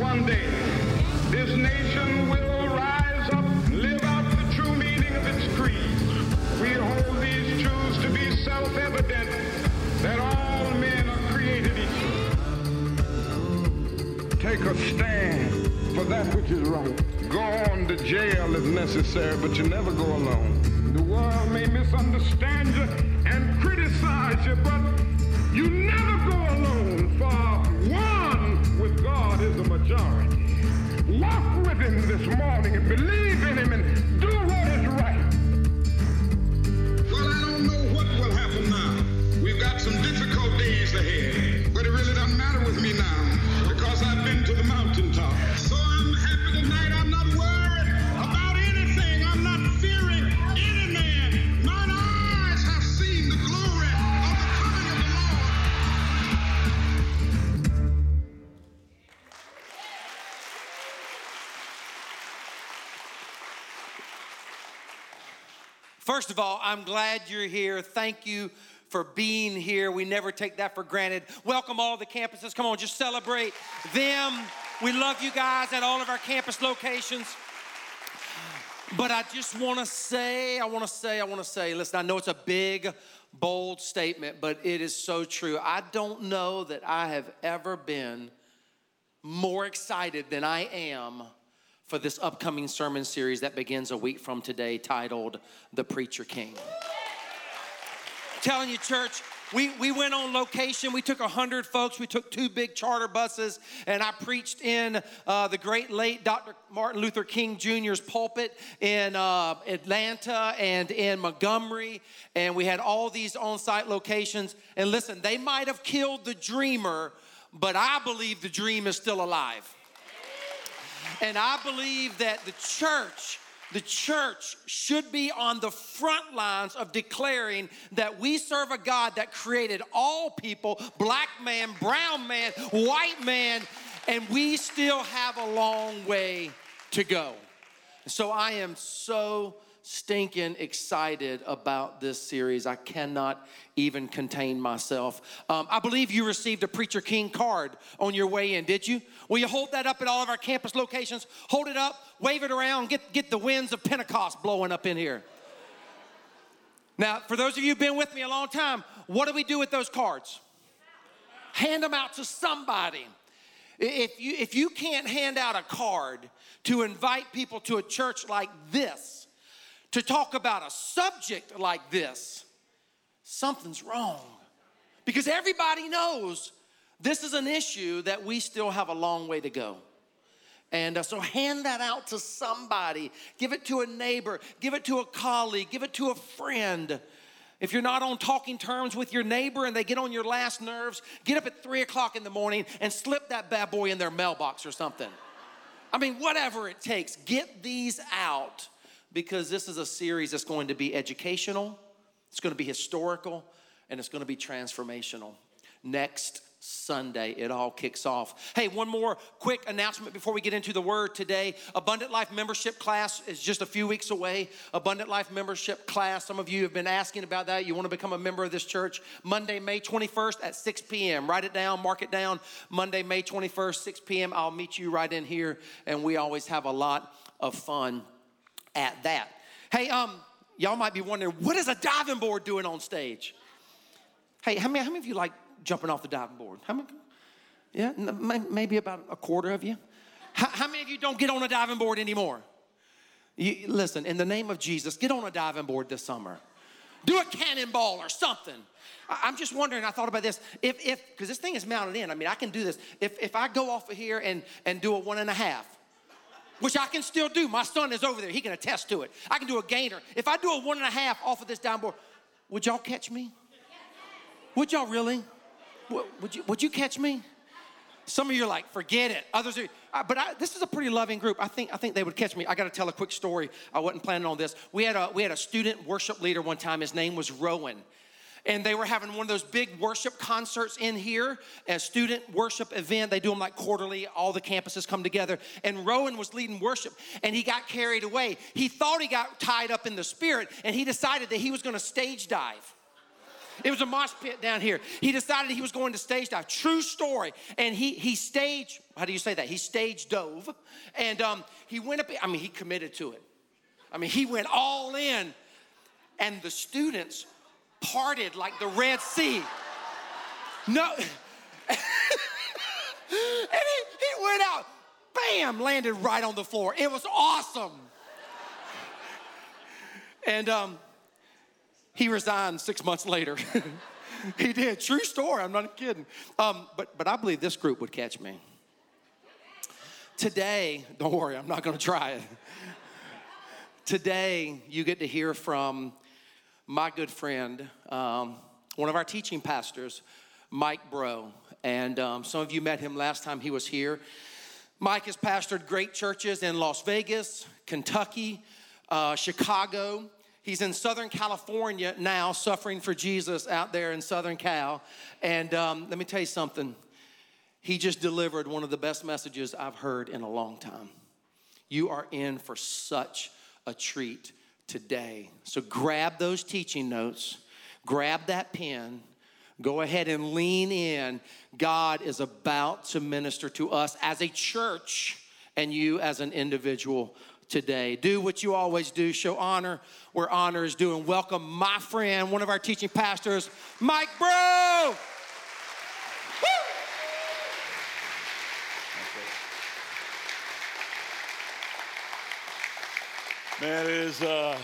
one day this nation will rise up, live out the true meaning of its creed. We hold these truths to be self-evident that all men are created equal. Take a stand for that which is right. Go on to jail if necessary, but you never go alone. The world may misunderstand you and criticize you, but you never go alone, difficult but it really doesn't matter with me now because I've been to the mountaintop. So I'm happy tonight. I'm not worried about anything. I'm not fearing any man. Mine eyes have seen the glory of the coming of the Lord. First of all, I'm glad you're here. Thank you for being here. We never take that for granted. Welcome all the campuses. Come on, just celebrate them. We love you guys at all of our campus locations. But I just want to say, I want to say, I want to say, listen, I know it's a big, bold statement, but it is so true. I don't know that I have ever been more excited than I am for this upcoming sermon series that begins a week from today titled The Preacher King. Telling you, church, we, we went on location. We took 100 folks. We took two big charter buses, and I preached in uh, the great late Dr. Martin Luther King Jr.'s pulpit in uh, Atlanta and in Montgomery. And we had all these on site locations. And listen, they might have killed the dreamer, but I believe the dream is still alive. And I believe that the church, the church should be on the front lines of declaring that we serve a God that created all people black man, brown man, white man, and we still have a long way to go. So I am so stinking excited about this series. I cannot even contain myself. Um, I believe you received a Preacher King card on your way in, did you? Will you hold that up at all of our campus locations? Hold it up, wave it around, get, get the winds of Pentecost blowing up in here. Now, for those of you who've been with me a long time, what do we do with those cards? Hand them out to somebody. If you, if you can't hand out a card to invite people to a church like this, to talk about a subject like this, something's wrong. Because everybody knows this is an issue that we still have a long way to go. And uh, so hand that out to somebody. Give it to a neighbor, give it to a colleague, give it to a friend. If you're not on talking terms with your neighbor and they get on your last nerves, get up at three o'clock in the morning and slip that bad boy in their mailbox or something. I mean, whatever it takes, get these out because this is a series that's going to be educational, it's going to be historical, and it's going to be transformational. Next Sunday, it all kicks off. Hey, one more quick announcement before we get into the word today. Abundant Life membership class is just a few weeks away. Abundant Life membership class, some of you have been asking about that. You want to become a member of this church. Monday, May 21st at 6 p.m. Write it down, mark it down. Monday, May 21st, 6 p.m. I'll meet you right in here, and we always have a lot of fun at that. Hey, um, y'all might be wondering, what is a diving board doing on stage? Hey, how many, how many of you like jumping off the diving board? How many? Yeah, maybe about a quarter of you. How, how many of you don't get on a diving board anymore? You, listen, in the name of Jesus, get on a diving board this summer. Do a cannonball or something. I, I'm just wondering, I thought about this. If, if, because this thing is mounted in, I mean, I can do this. If, if I go off of here and, and do a one and a half, which I can still do. My son is over there. He can attest to it. I can do a gainer. If I do a one and a half off of this downboard, would y'all catch me? Would y'all really? Would you, would you catch me? Some of you are like, forget it. Others are, but I, this is a pretty loving group. I think, I think they would catch me. I got to tell a quick story. I wasn't planning on this. We had a, we had a student worship leader one time. His name was Rowan and they were having one of those big worship concerts in here, a student worship event. They do them like quarterly, all the campuses come together. And Rowan was leading worship and he got carried away. He thought he got tied up in the spirit and he decided that he was gonna stage dive. It was a mosh pit down here. He decided he was going to stage dive. True story. And he he stage, how do you say that? He stage dove. And um, he went up, I mean, he committed to it. I mean, he went all in. And the students parted like the Red Sea. No. and he, he went out, bam, landed right on the floor. It was awesome. and um, he resigned six months later. he did. True story. I'm not kidding. Um, but, but I believe this group would catch me. Today, don't worry, I'm not going to try it. Today, you get to hear from my good friend, um, one of our teaching pastors, Mike Breaux. And um, some of you met him last time he was here. Mike has pastored great churches in Las Vegas, Kentucky, uh, Chicago, He's in Southern California now, suffering for Jesus out there in Southern Cal. And um, let me tell you something. He just delivered one of the best messages I've heard in a long time. You are in for such a treat today. So grab those teaching notes, grab that pen, go ahead and lean in. God is about to minister to us as a church and you as an individual today. Do what you always do, show honor where honor is due, and welcome my friend, one of our teaching pastors, Mike Breaux. Man, it is, uh,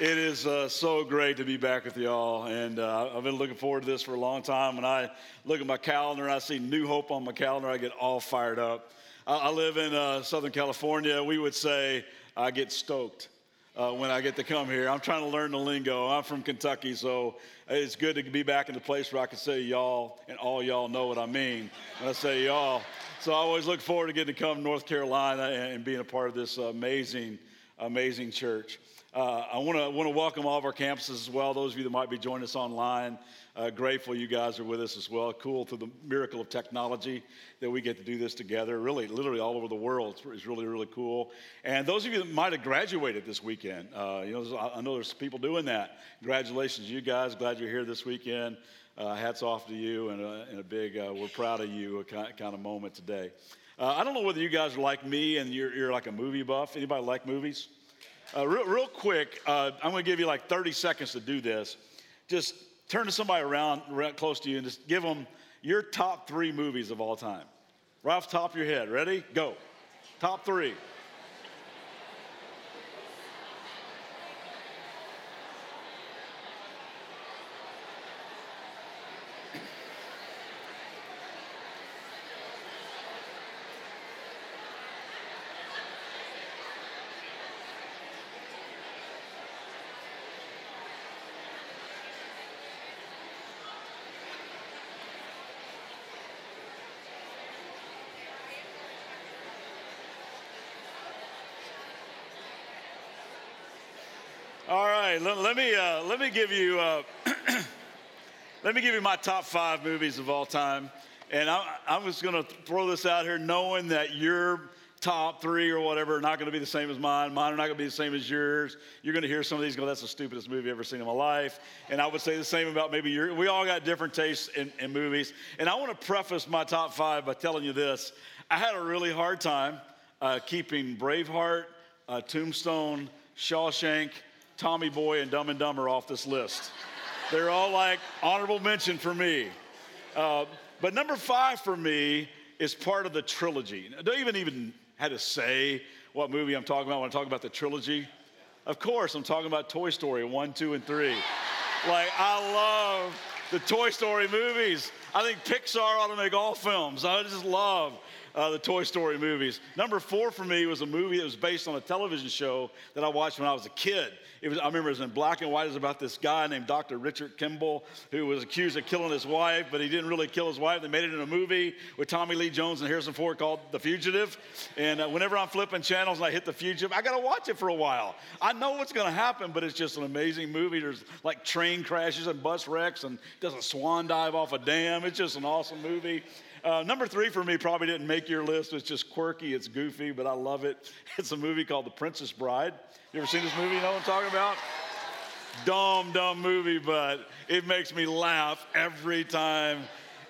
it is uh, so great to be back with y'all. And uh, I've been looking forward to this for a long time. When I look at my calendar and I see New Hope on my calendar, I get all fired up. I live in uh, Southern California. We would say I get stoked uh, when I get to come here. I'm trying to learn the lingo. I'm from Kentucky, so it's good to be back in the place where I can say y'all and all y'all know what I mean when I say y'all. So I always look forward to getting to come to North Carolina and being a part of this amazing, amazing church. Uh, I want to want to welcome all of our campuses as well. Those of you that might be joining us online, uh, grateful you guys are with us as well. Cool to the miracle of technology that we get to do this together. Really, literally all over the world. It's, it's really, really cool. And those of you that might have graduated this weekend, uh, you know, I know there's people doing that. Congratulations, you guys. Glad you're here this weekend. Uh, hats off to you, and, uh, and a big uh, we're proud of you kind of moment today. I don't know whether you guys are like me and you're, you're like a movie buff. Anybody like movies? Uh, real, real quick, uh, I'm going to give you like 30 seconds to do this. Just turn to somebody around right close to you and just give them your top three movies of all time. Right off top of your head. Ready? Go. Top three. All right, let, let me uh, let me give you uh, let me give you my top five movies of all time, and I, I'm just going to throw this out here, knowing that your top three or whatever are not going to be the same as mine. Mine are not going to be the same as yours. You're going to hear some of these go, "That's the stupidest movie I've ever seen in my life," and I would say the same about maybe your. We all got different tastes in, in movies, and I want to preface my top five by telling you this: I had a really hard time uh, keeping Braveheart, uh, Tombstone, Shawshank Tommy Boy and Dumb and Dumber off this list. They're all like honorable mention for me. Uh, but number five for me is part of the trilogy. I don't even even had to say what movie I'm talking about when I talk about the trilogy. Of course, I'm talking about Toy Story 1, 2, and 3. like, I love the Toy Story movies. I think Pixar ought to make all films. I just love uh, the Toy Story movies. Number four for me was a movie that was based on a television show that I watched when I was a kid. It was, I remember it was in black and white. It was about this guy named Dr. Richard Kimble who was accused of killing his wife, but he didn't really kill his wife. They made it in a movie with Tommy Lee Jones and Harrison Ford called The Fugitive. And uh, whenever I'm flipping channels and I hit The Fugitive, I got to watch it for a while. I know what's going to happen, but it's just an amazing movie. There's like train crashes and bus wrecks and does a swan dive off a dam. It's just an awesome movie. Uh, number three for me probably didn't make your list. It's just quirky, it's goofy, but I love it. It's a movie called The Princess Bride. You ever seen this movie? You know what I'm talking about? dumb, dumb movie, but it makes me laugh every time,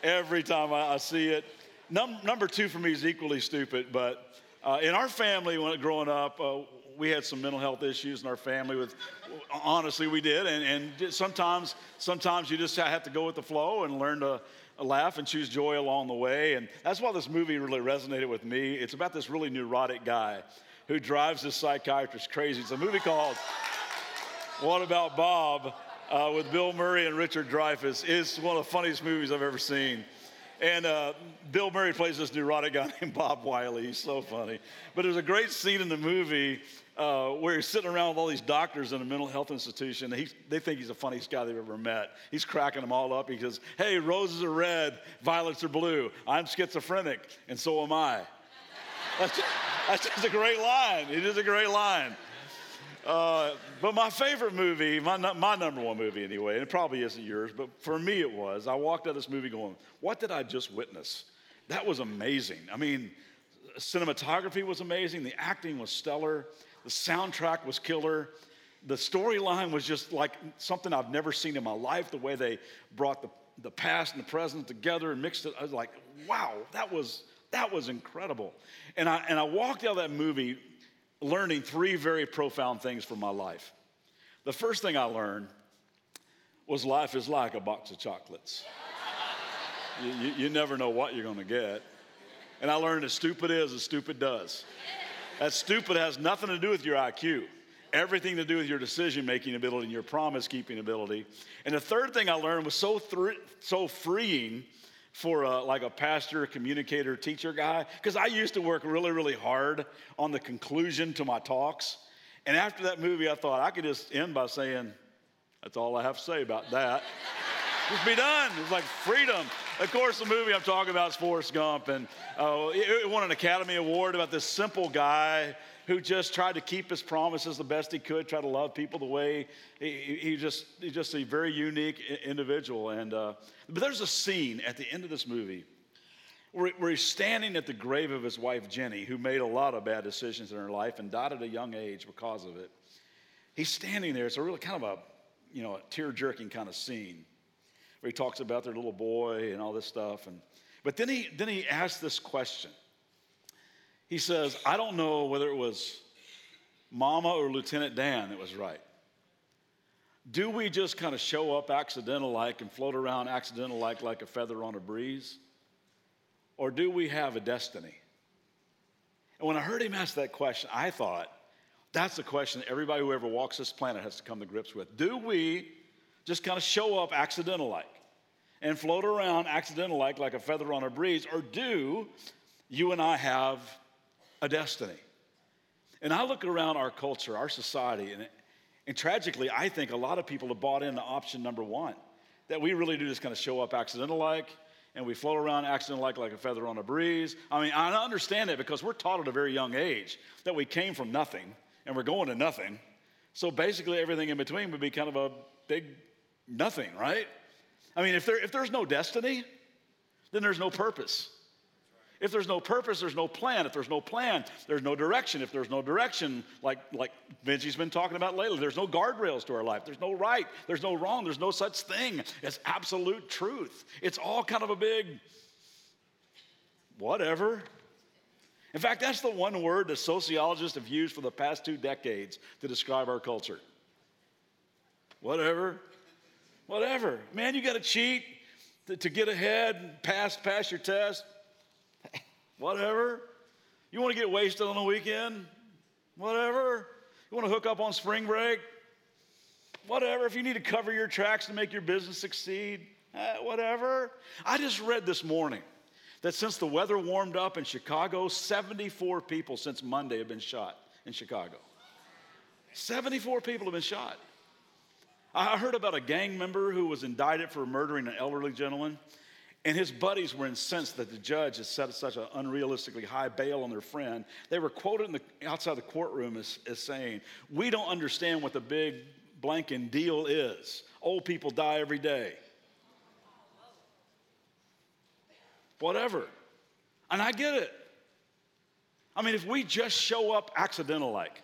every time I, I see it. Num- number two for me is equally stupid, but uh, in our family, when growing up, uh, we had some mental health issues in our family. With honestly, we did, and, and sometimes, sometimes you just have to go with the flow and learn to laugh and choose joy along the way. And that's why this movie really resonated with me. It's about this really neurotic guy who drives this psychiatrist crazy. It's a movie called What About Bob uh, with Bill Murray and Richard Dreyfuss. It's one of the funniest movies I've ever seen. And uh, Bill Murray plays this neurotic guy named Bob Wiley. He's so funny. But there's a great scene in the movie uh, where he's sitting around with all these doctors in a mental health institution. He, they think he's the funniest guy they've ever met. He's cracking them all up. He says, Hey, roses are red, violets are blue. I'm schizophrenic, and so am I. That's just, that's just a great line. It is a great line. Uh, but my favorite movie, my, my number one movie anyway, and it probably isn't yours, but for me it was. I walked out of this movie going, What did I just witness? That was amazing. I mean, cinematography was amazing, the acting was stellar, the soundtrack was killer. The storyline was just like something I've never seen in my life, the way they brought the, the past and the present together and mixed it. I was like, wow, that was, that was incredible. And I, and I walked out of that movie learning three very profound things for my life. The first thing I learned was life is like a box of chocolates. you, you, you never know what you're going to get. And I learned as stupid is, as stupid does. That stupid has nothing to do with your IQ, everything to do with your decision making ability and your promise keeping ability. And the third thing I learned was so, th- so freeing for a, like a pastor, communicator, teacher guy, because I used to work really, really hard on the conclusion to my talks. And after that movie, I thought I could just end by saying, that's all I have to say about that. just be done. It's like freedom. Of course, the movie I'm talking about is Forrest Gump, and uh, it won an Academy Award about this simple guy who just tried to keep his promises the best he could, try to love people the way he, he just he's just a very unique individual. And uh, but there's a scene at the end of this movie where, where he's standing at the grave of his wife Jenny, who made a lot of bad decisions in her life and died at a young age because of it. He's standing there. It's a really kind of a you know a tear jerking kind of scene where he talks about their little boy and all this stuff. And, but then he, then he asks this question. He says, I don't know whether it was Mama or Lieutenant Dan that was right. Do we just kind of show up accidental like and float around accidental like like a feather on a breeze? Or do we have a destiny? And when I heard him ask that question, I thought, that's the question everybody who ever walks this planet has to come to grips with. Do we just kind of show up accidental like and float around accidental like, like a feather on a breeze? Or do you and I have a destiny? And I look around our culture, our society, and, and tragically, I think a lot of people have bought into option number one that we really do just kind of show up accidental like and we float around accidental like, like a feather on a breeze. I mean, I understand that because we're taught at a very young age that we came from nothing and we're going to nothing. So basically, everything in between would be kind of a big nothing, right? I mean, if, there, if there's no destiny, then there's no purpose. If there's no purpose, there's no plan. If there's no plan, there's no direction. If there's no direction, like, like Benji's been talking about lately, there's no guardrails to our life. There's no right, there's no wrong, there's no such thing as absolute truth. It's all kind of a big whatever. In fact, that's the one word that sociologists have used for the past two decades to describe our culture. Whatever whatever. Man, you got to cheat to, to get ahead, and pass, pass your test. Whatever. You want to get wasted on the weekend? Whatever. You want to hook up on spring break? Whatever. If you need to cover your tracks to make your business succeed, eh, whatever. I just read this morning that since the weather warmed up in Chicago, 74 people since Monday have been shot in Chicago. 74 people have been shot. I heard about a gang member who was indicted for murdering an elderly gentleman, and his buddies were incensed that the judge had set such an unrealistically high bail on their friend. They were quoted the, outside the courtroom as, as saying, We don't understand what the big blanking deal is. Old people die every day. Whatever. And I get it. I mean, if we just show up accidental like,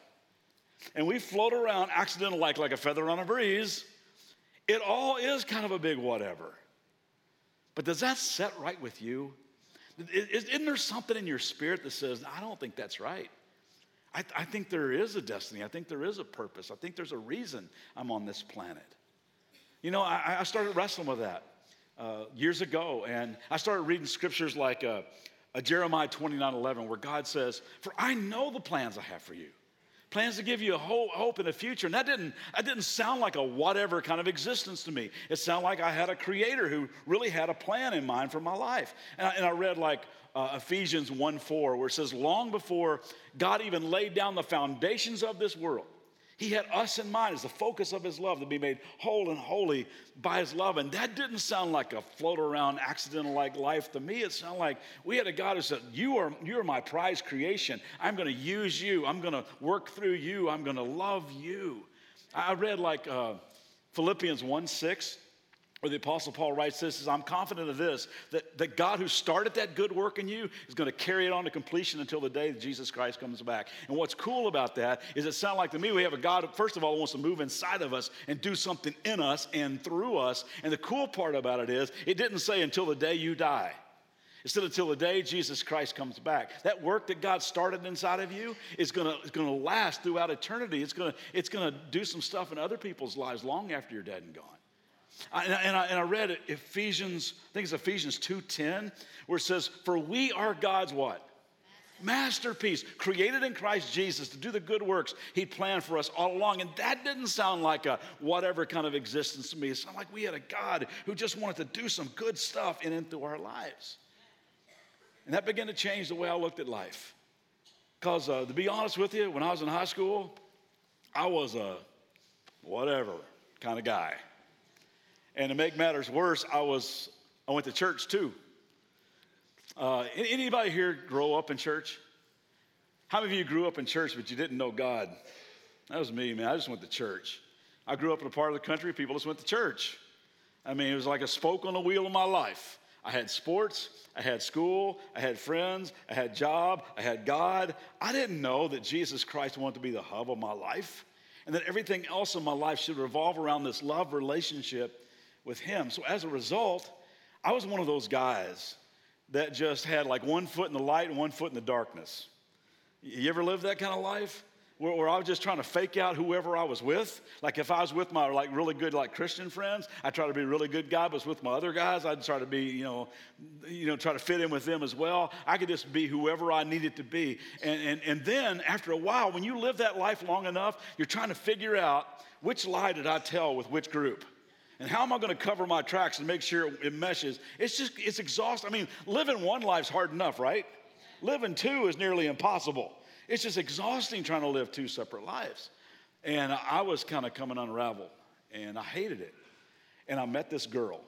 and we float around accidental like, like a feather on a breeze, it all is kind of a big whatever. But does that set right with you? Isn't there something in your spirit that says, I don't think that's right? I, I think there is a destiny. I think there is a purpose. I think there's a reason I'm on this planet. You know, I, I started wrestling with that uh, years ago, and I started reading scriptures like uh, uh, Jeremiah 29 11, where God says, For I know the plans I have for you plans to give you a hope in the future. And that didn't, that didn't sound like a whatever kind of existence to me. It sounded like I had a creator who really had a plan in mind for my life. And I, and I read like uh, Ephesians 1 4, where it says, Long before God even laid down the foundations of this world, he had us in mind as the focus of his love to be made whole and holy by his love. And that didn't sound like a float around accidental like life to me. It sounded like we had a God who said, You are, you are my prized creation. I'm going to use you. I'm going to work through you. I'm going to love you. I read like uh, Philippians 1 6 where the Apostle Paul writes this is I'm confident of this, that, that God who started that good work in you is going to carry it on to completion until the day that Jesus Christ comes back. And what's cool about that is it sounds like to me we have a God who, first of all, wants to move inside of us and do something in us and through us. And the cool part about it is it didn't say until the day you die. It said until the day Jesus Christ comes back. That work that God started inside of you is going to, is to last throughout eternity. It's to, it's going to do some stuff in other people's lives long after you're dead and gone. And I, and I, and I read Ephesians, I think it's Ephesians 2.10, where it says, for we are God's what? masterpiece, created in Christ Jesus to do the good works He planned for us all along. And that didn't sound like a whatever kind of existence to me. It sounded like we had a God who just wanted to do some good stuff in and through our lives. And that began to change the way I looked at life. Because uh, to be honest with you, when I was in high school, I was a whatever kind of guy. And to make matters worse, I was I went to church too. Uh, anybody here grow up in church? How many of you grew up in church but you didn't know God? That was me, man. I just went to church. I grew up in a part of the country people just went to church. I mean, it was like a spoke on the wheel of my life. I had sports, I had school, I had friends, I had job, I had God. I didn't know that Jesus Christ wanted to be the hub of my life and that everything else in my life should revolve around this love relationship with him. So as a result, I was one of those guys that just had like one foot in the light and one foot in the darkness. You ever lived that kind of life? Where, where, I was just trying to fake out whoever I was with. Like if I was with my like really good like Christian friends, I try to be a really good guy. But with my other guys, I'd try to be you know, you know, try to fit in with them as well. I could just be whoever I needed to be. And and and then after a while, when you live that life long enough, you're trying to figure out which lie did I tell with which group. And how am I going to cover my tracks and make sure it meshes? It's just, it's exhausting. I mean, living one life's hard enough, right? Living two is nearly impossible. It's just exhausting trying to live two separate lives. And I was kind of coming unraveled, and I hated it. And I met this girl.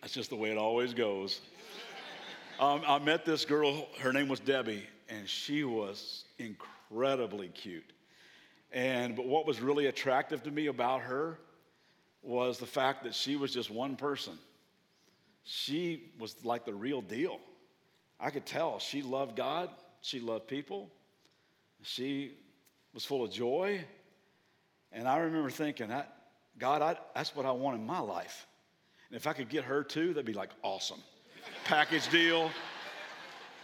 That's just the way it always goes. Um, I met this girl, her name was Debbie, and she was incredibly cute. And but what was really attractive to me about her was the fact that she was just one person. She was like the real deal. I could tell she loved God, she loved people, she was full of joy. And I remember thinking, God, I, that's what I want in my life. And if I could get her too, that'd be like awesome. Package deal.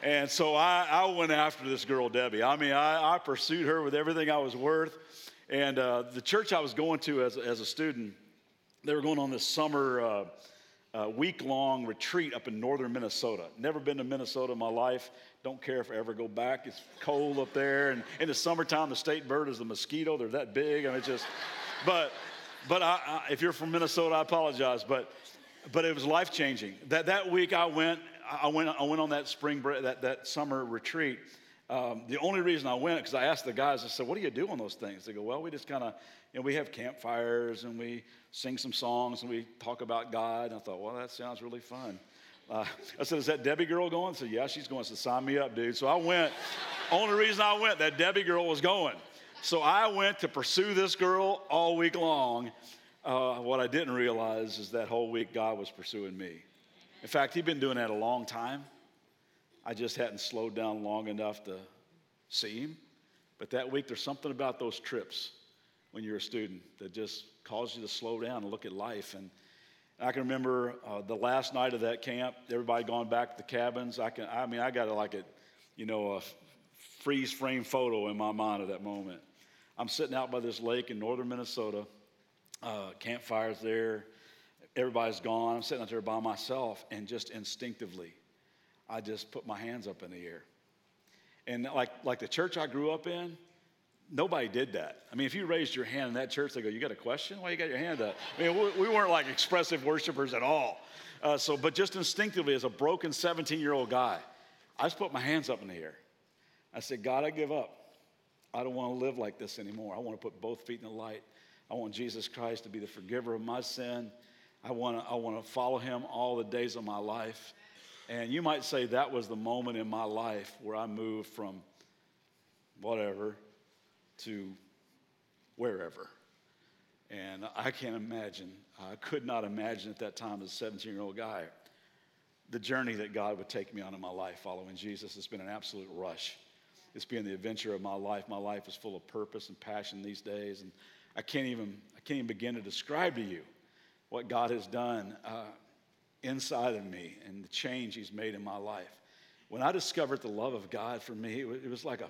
And so I, I, went after this girl, Debbie. I mean, I, I pursued her with everything I was worth. And uh, the church I was going to as, as a student, they were going on this summer uh, uh, week long retreat up in northern Minnesota. Never been to Minnesota in my life. Don't care if I ever go back. It's cold up there. And in the summertime, the state bird is the mosquito. They're that big. I mean, it's just, but, but I, I, if you're from Minnesota, I apologize. But, but it was life changing. That, that week I went, I went, I went on that spring, that, that summer retreat. Um, the only reason I went, because I asked the guys, I said, what do you do on those things? They go, well, we just kind of, you know, we have campfires and we sing some songs and we talk about God. And I thought, well, that sounds really fun. Uh, I said, is that Debbie girl going? I said, yeah, she's going. to sign me up, dude. So I went. Only reason I went, that Debbie girl was going. So I went to pursue this girl all week long. Uh, what I didn't realize is that whole week God was pursuing me. In fact, He'd been doing that a long time. I just hadn't slowed down long enough to see Him. But that week, there's something about those trips when you're a student that just causes you to slow down and look at life. And I can remember uh, the last night of that camp, everybody gone back to the cabins. I can, I mean, I got like a, you know, a freeze frame photo in my mind of that moment. I'm sitting out by this lake in northern Minnesota. Uh, campfires there. Everybody's gone. I'm sitting out there by myself, and just instinctively, I just put my hands up in the air. And like, like the church I grew up in, nobody did that. I mean, if you raised your hand in that church, they go, You got a question? Why you got your hand up? I mean, we, we weren't like expressive worshipers at all. Uh, so, but just instinctively, as a broken 17 year old guy, I just put my hands up in the air. I said, God, I give up. I don't want to live like this anymore. I want to put both feet in the light. I want Jesus Christ to be the forgiver of my sin. I want to, I want to follow him all the days of my life. And you might say that was the moment in my life where I moved from whatever to wherever. And I can't imagine, I could not imagine at that time as a 17 year old guy, the journey that God would take me on in my life following Jesus. It's been an absolute rush. It's been the adventure of my life. My life is full of purpose and passion these days. And I can't even, I can't even begin to describe to you what God has done uh, inside of me and the change He's made in my life. When I discovered the love of God for me, it was like a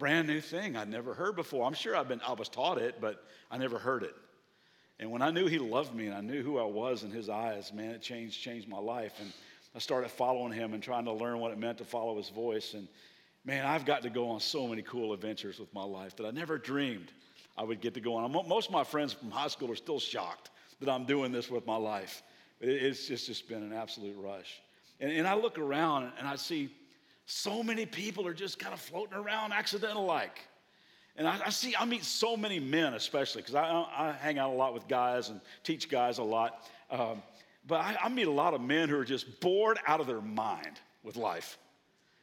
brand new thing I'd never heard before. I'm sure I've been, I was taught it, but I never heard it. And when I knew He loved me and I knew who I was in His eyes, man, it changed, changed my life. And I started following Him and trying to learn what it meant to follow His voice. And man, I've got to go on so many cool adventures with my life that I never dreamed I would get to go on. Most of my friends from high school are still shocked that I'm doing this with my life. It's just, just been an absolute rush. And, and I look around and I see so many people are just kind of floating around accidental like. And I, I, see, I meet so many men, especially, because I, I, hang out a lot with guys and teach guys a lot. Um, but I, I meet a lot of men who are just bored out of their mind with life.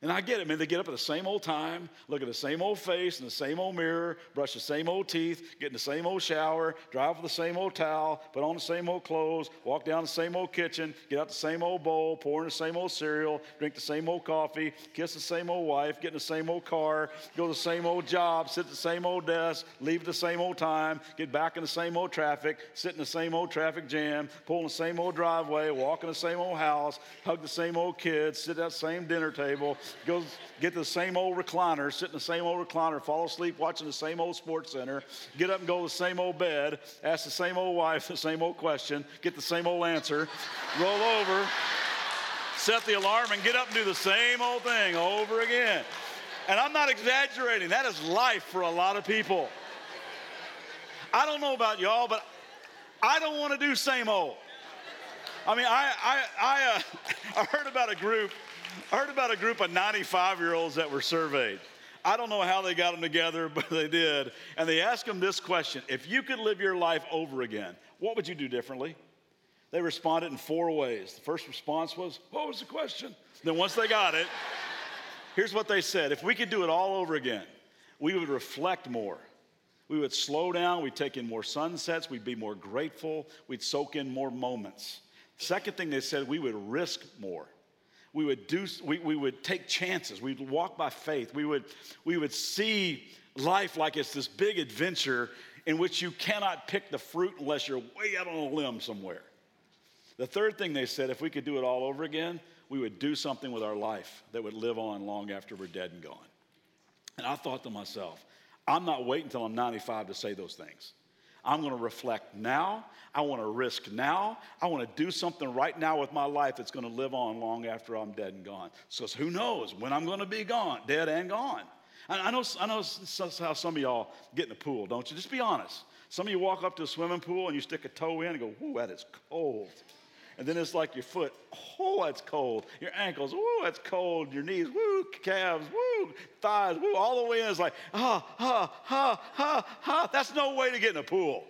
And I get it, man. They get up at the same old time, look at the same old face in the same old mirror, brush the same old teeth, get in the same old shower, drive with the same old towel, put on the same old clothes, walk down the same old kitchen, get out the same old bowl, pour in the same old cereal, drink the same old coffee, kiss the same old wife, get in the same old car, go to the same old job, sit at the same old desk, leave at the same old time, get back in the same old traffic, sit in the same old traffic jam, pull in the same old driveway, walk in the same old house, hug the same old kids, sit at that same dinner table go get the same old recliner, sit in the same old recliner, fall asleep watching the same old sports center, get up and go to the same old bed, ask the same old wife the same old question, get the same old answer, roll over, set the alarm, and get up and do the same old thing over again. And I'm not exaggerating, that is life for a lot of people. I don't know about y'all, but I don't want to do same old. I mean, I, I, I, uh, I heard about a group I heard about a group of 95 year olds that were surveyed. I don't know how they got them together, but they did. And they asked them this question If you could live your life over again, what would you do differently? They responded in four ways. The first response was, What was the question? Then once they got it, here's what they said If we could do it all over again, we would reflect more. We would slow down, we'd take in more sunsets, we'd be more grateful, we'd soak in more moments. Second thing they said, we would risk more we would do we, we would take chances. We'd walk by faith. We would we would see life like it's this big adventure in which you cannot pick the fruit unless you're way out on a limb somewhere. The third thing they said if we could do it all over again we would do something with our life that would live on long after we're dead and gone. And i thought to myself i'm not waiting until i'm 95 to say those things I'm going to reflect now. I want to risk now. I want to do something right now with my life that's going to live on long after I'm dead and gone. So who knows when I'm going to be gone, dead and gone. I know, I know how some of y'all get in the pool, don't you? Just be honest. Some of you walk up to a swimming pool and you stick a toe in and go, "Ooh, that is cold." And then it's like your foot, oh, that's cold. Your ankles, woo, that's cold. Your knees, woo, calves, woo, thighs, woo, all the way in. It's like, ha, ha, ha, ha, ha. That's no way to get in a pool.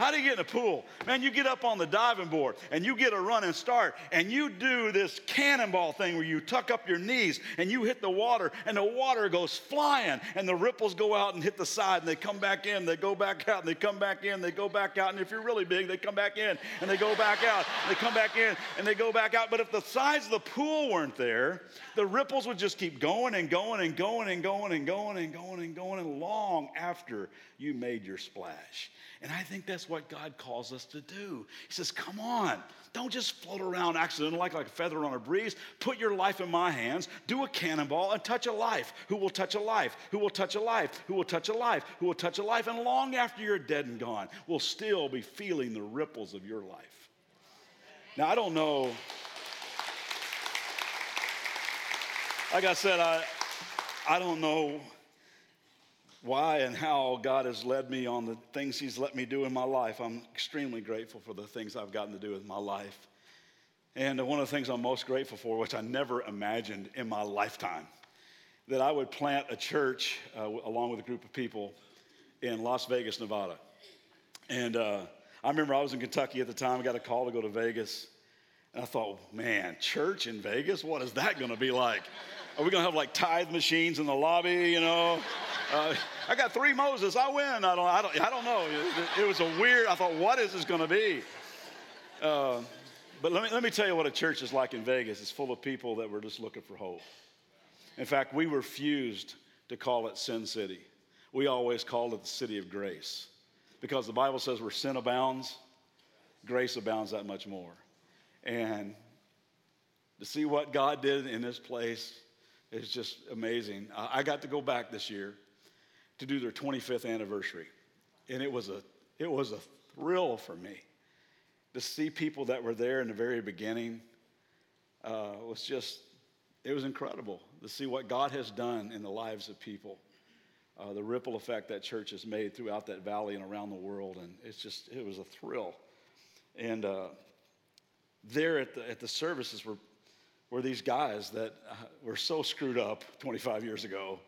How do you get in a pool? Man, you get up on the diving board and you get a running start and you do this cannonball thing where you tuck up your knees and you hit the water and the water goes flying and the ripples go out and hit the side and they come back in, they go back out and they come back in, they go back out. And if you're really big, they come back in and they go back out. They come back in and they go back out. But if the sides of the pool weren't there, the ripples would just keep going and going and going and going and going and going and going and long after you made your splash. And I think that's what God calls us to do. He says, Come on, don't just float around accidentally like, like a feather on a breeze. Put your life in my hands, do a cannonball, and touch a life. Who will touch a life? Who will touch a life? Who will touch a life? Who will touch a life? And long after you're dead and gone, we'll still be feeling the ripples of your life. Now, I don't know. Like I said, I, I don't know why and how God has led me on the things He's let me do in my life. I'm extremely grateful for the things I've gotten to do in my life. And one of the things I'm most grateful for, which I never imagined in my lifetime, that I would plant a church uh, along with a group of people in Las Vegas, Nevada. And uh, I remember I was in Kentucky at the time, I got a call to go to Vegas. And I thought, man, church in Vegas? What is that going to be like? Are we going to have like tithe machines in the lobby, you know? Uh, I got three Moses. I win. I don't, I don't, I don't know. It, it was a weird, I thought, what is this going to be? Uh, but let me, let me tell you what a church is like in Vegas. It's full of people that were just looking for hope. In fact, we refused to call it Sin City. We always called it the city of grace because the Bible says where sin abounds, grace abounds that much more. And to see what God did in this place is just amazing. I got to go back this year to do their 25th anniversary. And it was a, it was a thrill for me to see people that were there in the very beginning. Uh, was just, it was incredible to see what God has done in the lives of people. Uh, the ripple effect that church has made throughout that valley and around the world. And it's just, it was a thrill. And uh, there at the, at the services were, were these guys that uh, were so screwed up 25 years ago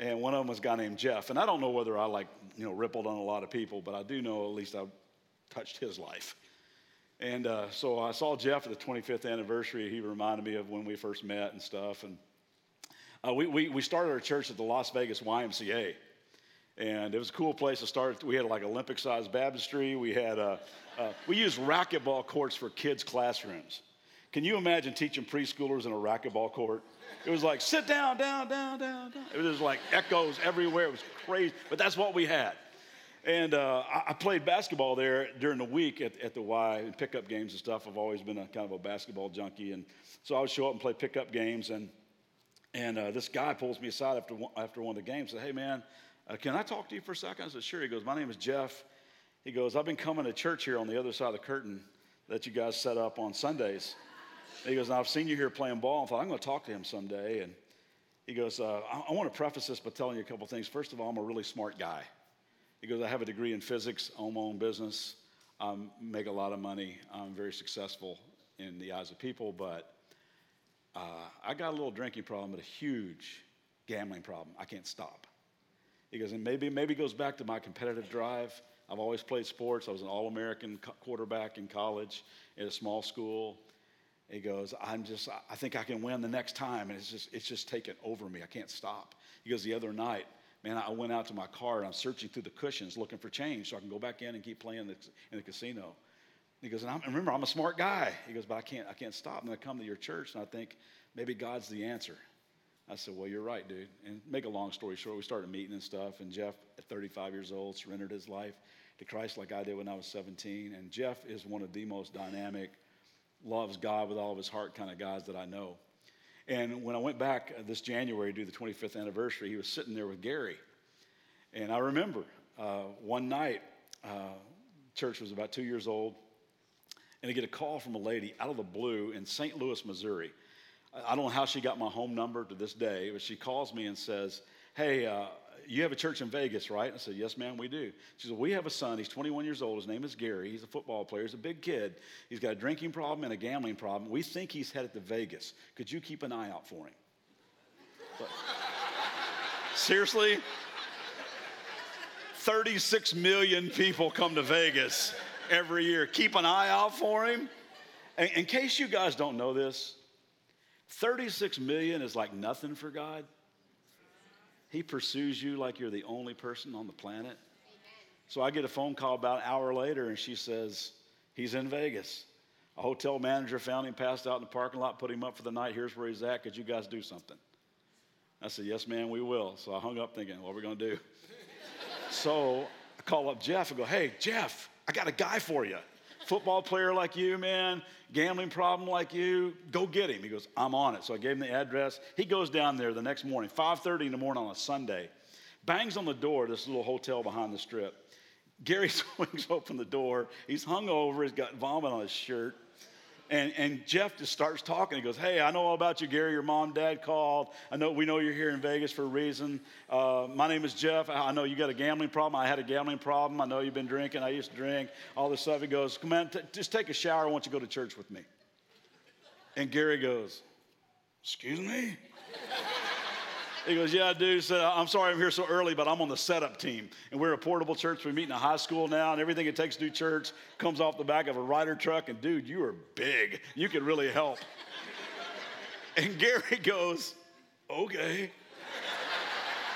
and one of them was a guy named Jeff. And I don't know whether I like, you know, rippled on a lot of people, but I do know at least I touched his life. And uh, so I saw Jeff at the 25th anniversary. He reminded me of when we first met and stuff. And uh, we, we, we started our church at the Las Vegas YMCA. And it was a cool place to start. We had like Olympic sized baptistry. We had, uh, uh, we used racquetball courts for kids' classrooms. Can you imagine teaching preschoolers in a racquetball court? It was like, sit down, down, down, down, down. It was like echoes everywhere. It was crazy, but that's what we had. And uh, I, played basketball there during the week at, at the Y and pickup games and stuff. I've always been a kind of a basketball junkie. And so I would show up and play pickup games. And, and uh, this guy pulls me aside after one, after one of the games and said, Hey, man, uh, can I talk to you for a second? I said, Sure. He goes, My name is Jeff. He goes, I've been coming to church here on the other side of the curtain that you guys set up on Sundays. He goes, I've seen you here playing ball. I thought, I'm going to talk to him someday. And he goes, uh, I, I want to preface this by telling you a couple things. First of all, I'm a really smart guy. He goes, I have a degree in physics, own my own business, make a lot of money. I'm very successful in the eyes of people, but uh, I got a little drinking problem, but a huge gambling problem. I can't stop. He goes, and maybe maybe goes back to my competitive drive. I've always played sports. I was an All-American quarterback in college at a small school. He goes, I'm just, I think I can win the next time. And it's just, it's just taken over me. I can't stop. He goes, the other night, man, I went out to my car and I'm searching through the cushions looking for change so I can go back in and keep playing in the casino. He goes, and I'm, remember, I'm a smart guy. He goes, but I can't, I can't stop. And I come to your church and I think maybe God's the answer. I said, well, you're right, dude. And make a long story short, we started meeting and stuff. And Jeff, at 35 years old, surrendered his life to Christ like I did when I was 17. And Jeff is one of the most dynamic, loves God with all of his heart kind of guys that I know. And when I went back uh, this January to do the 25th anniversary, he was sitting there with Gary. And I remember uh, one night, uh, church was about two years old, and I get a call from a lady out of the blue in St. Louis, Missouri. I don't know how she got my home number to this day, but she calls me and says, Hey, uh, you have a church in Vegas, right? I said, Yes, ma'am, we do. She said, We have a son. He's 21 years old. His name is Gary. He's a football player. He's a big kid. He's got a drinking problem and a gambling problem. We think he's headed to Vegas. Could you keep an eye out for him? But, seriously? 36 million people come to Vegas every year. Keep an eye out for him. In, in case you guys don't know this, 36 million is like nothing for God. He pursues you like you're the only person on the planet. So I get a phone call about an hour later, and she says, He's in Vegas. A hotel manager found him passed out in the parking lot, put him up for the night. Here's where he's at. Could you guys do something? I said, Yes, ma'am, we will. So I hung up thinking, What are we going to do? so I call up Jeff and go, Hey, Jeff, I got a guy for you. Football player like you, man, gambling problem like you, go get him. He goes, I'm on it. So I gave him the address. He goes down there the next morning, 5:30 in the morning on a Sunday, bangs on the door, this little hotel behind the strip. Gary swings open the door. He's hung over. He's got vomit on his shirt. And, and Jeff just starts talking. He goes, Hey, I know all about you, Gary. Your mom, dad called. I know we know you're here in Vegas for a reason. Uh, my name is Jeff. I know you got a gambling problem. I had a gambling problem. I know you've been drinking. I used to drink. All this stuff. He goes, Come on, t- just take a shower. I want you to go to church with me. And Gary goes, Excuse me? He goes, Yeah, I do. So I'm sorry I'm here so early, but I'm on the setup team. And we're a portable church. We meet in a high school now, and everything it takes to do church comes off the back of a Ryder truck. And dude, you are big. You could really help. and Gary goes, Okay.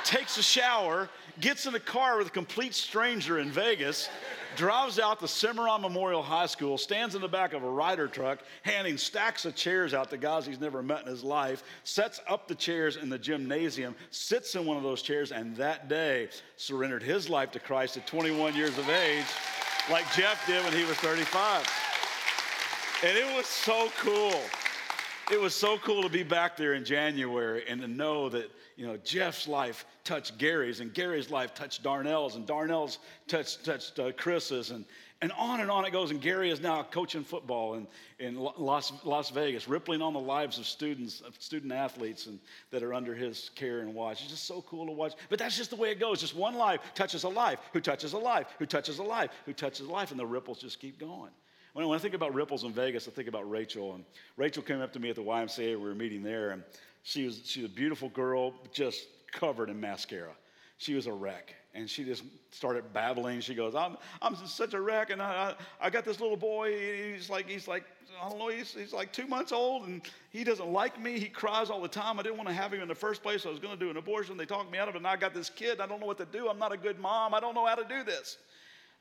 Takes a shower, gets in a car with a complete stranger in Vegas drives out to Cimarron Memorial High School, stands in the back of a Ryder truck, handing stacks of chairs out to guys he's never met in his life, sets up the chairs in the gymnasium, sits in one of those chairs, and that day surrendered his life to Christ at 21 years of age, like Jeff did when he was 35. And it was so cool. It was so cool to be back there in January and to know that you know, Jeff's life touched Gary's, and Gary's life touched Darnell's, and Darnell's touched, touched uh, Chris's, and, and on and on it goes. And Gary is now coaching football in, in Las, Las Vegas, rippling on the lives of students, of student athletes, and that are under his care and watch. It's just so cool to watch. But that's just the way it goes. Just one life touches a life, who touches a life, who touches a life, who touches a life, and the ripples just keep going. When, when I think about ripples in Vegas, I think about Rachel. And Rachel came up to me at the YMCA. We were meeting there, and she was, she was a beautiful girl, just covered in mascara. She was a wreck. And she just started babbling. She goes, I'm, I'm such a wreck. And I, I, I got this little boy. He's like, he's like, I don't know, he's, he's like two months old and he doesn't like me. He cries all the time. I didn't want to have him in the first place. I was going to do an abortion. They talked me out of it. And I got this kid. I don't know what to do. I'm not a good mom. I don't know how to do this.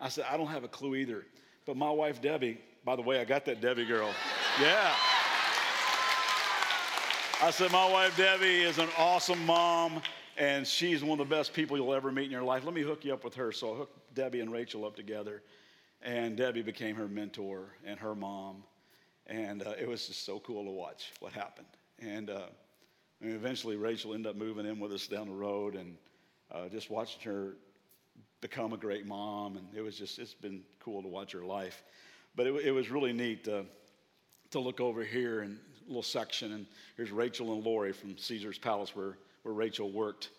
I said, I don't have a clue either. But my wife, Debbie, by the way, I got that Debbie girl. Yeah. I said, My wife Debbie is an awesome mom, and she's one of the best people you'll ever meet in your life. Let me hook you up with her. So I hooked Debbie and Rachel up together, and Debbie became her mentor and her mom. And uh, it was just so cool to watch what happened. And uh, I mean, eventually, Rachel ended up moving in with us down the road, and uh, just watching her become a great mom. And it was just, it's been cool to watch her life. But it, it was really neat to, to look over here and little section, and here's Rachel and Lori from Caesar's Palace where, where Rachel worked.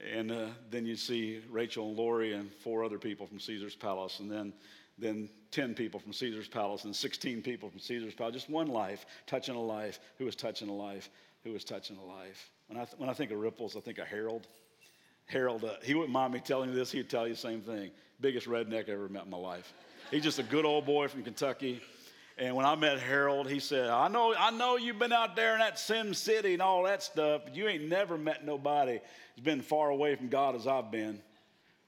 And uh, then you see Rachel and Lori and four other people from Caesar's Palace, and then, then 10 people from Caesar's Palace, and 16 people from Caesar's Palace. Just one life, touching a life, who was touching a life, who was touching a life. When I, th- when I think of ripples, I think of Harold. Harold, uh, he wouldn't mind me telling you this, he'd tell you the same thing. Biggest redneck I ever met in my life. He's just a good old boy from Kentucky. And when I met Harold, he said, I know, I know you've been out there in that Sin City and all that stuff, but you ain't never met nobody who's been far away from God as I've been.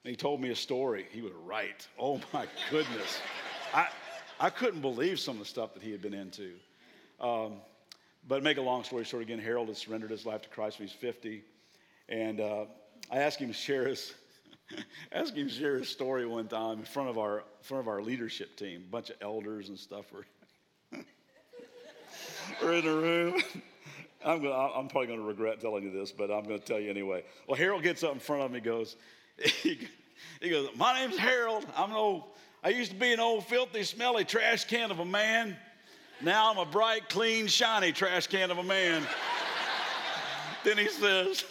And he told me a story. He was right. Oh my goodness. I, I couldn't believe some of the stuff that he had been into. Um, but make a long story short, again, Harold had surrendered his life to Christ when he was 50. And uh, I asked him to share his, asked him to share his story one time in front of our, in front of our leadership team. A bunch of elders and stuff were we're in the room. I'm, gonna, I'm probably going to regret telling you this, but I'm going to tell you anyway. Well, Harold gets up in front of me, goes, he, he goes, my name's Harold. I'm an old, I used to be an old, filthy, smelly trash can of a man. Now I'm a bright, clean, shiny trash can of a man. then he says,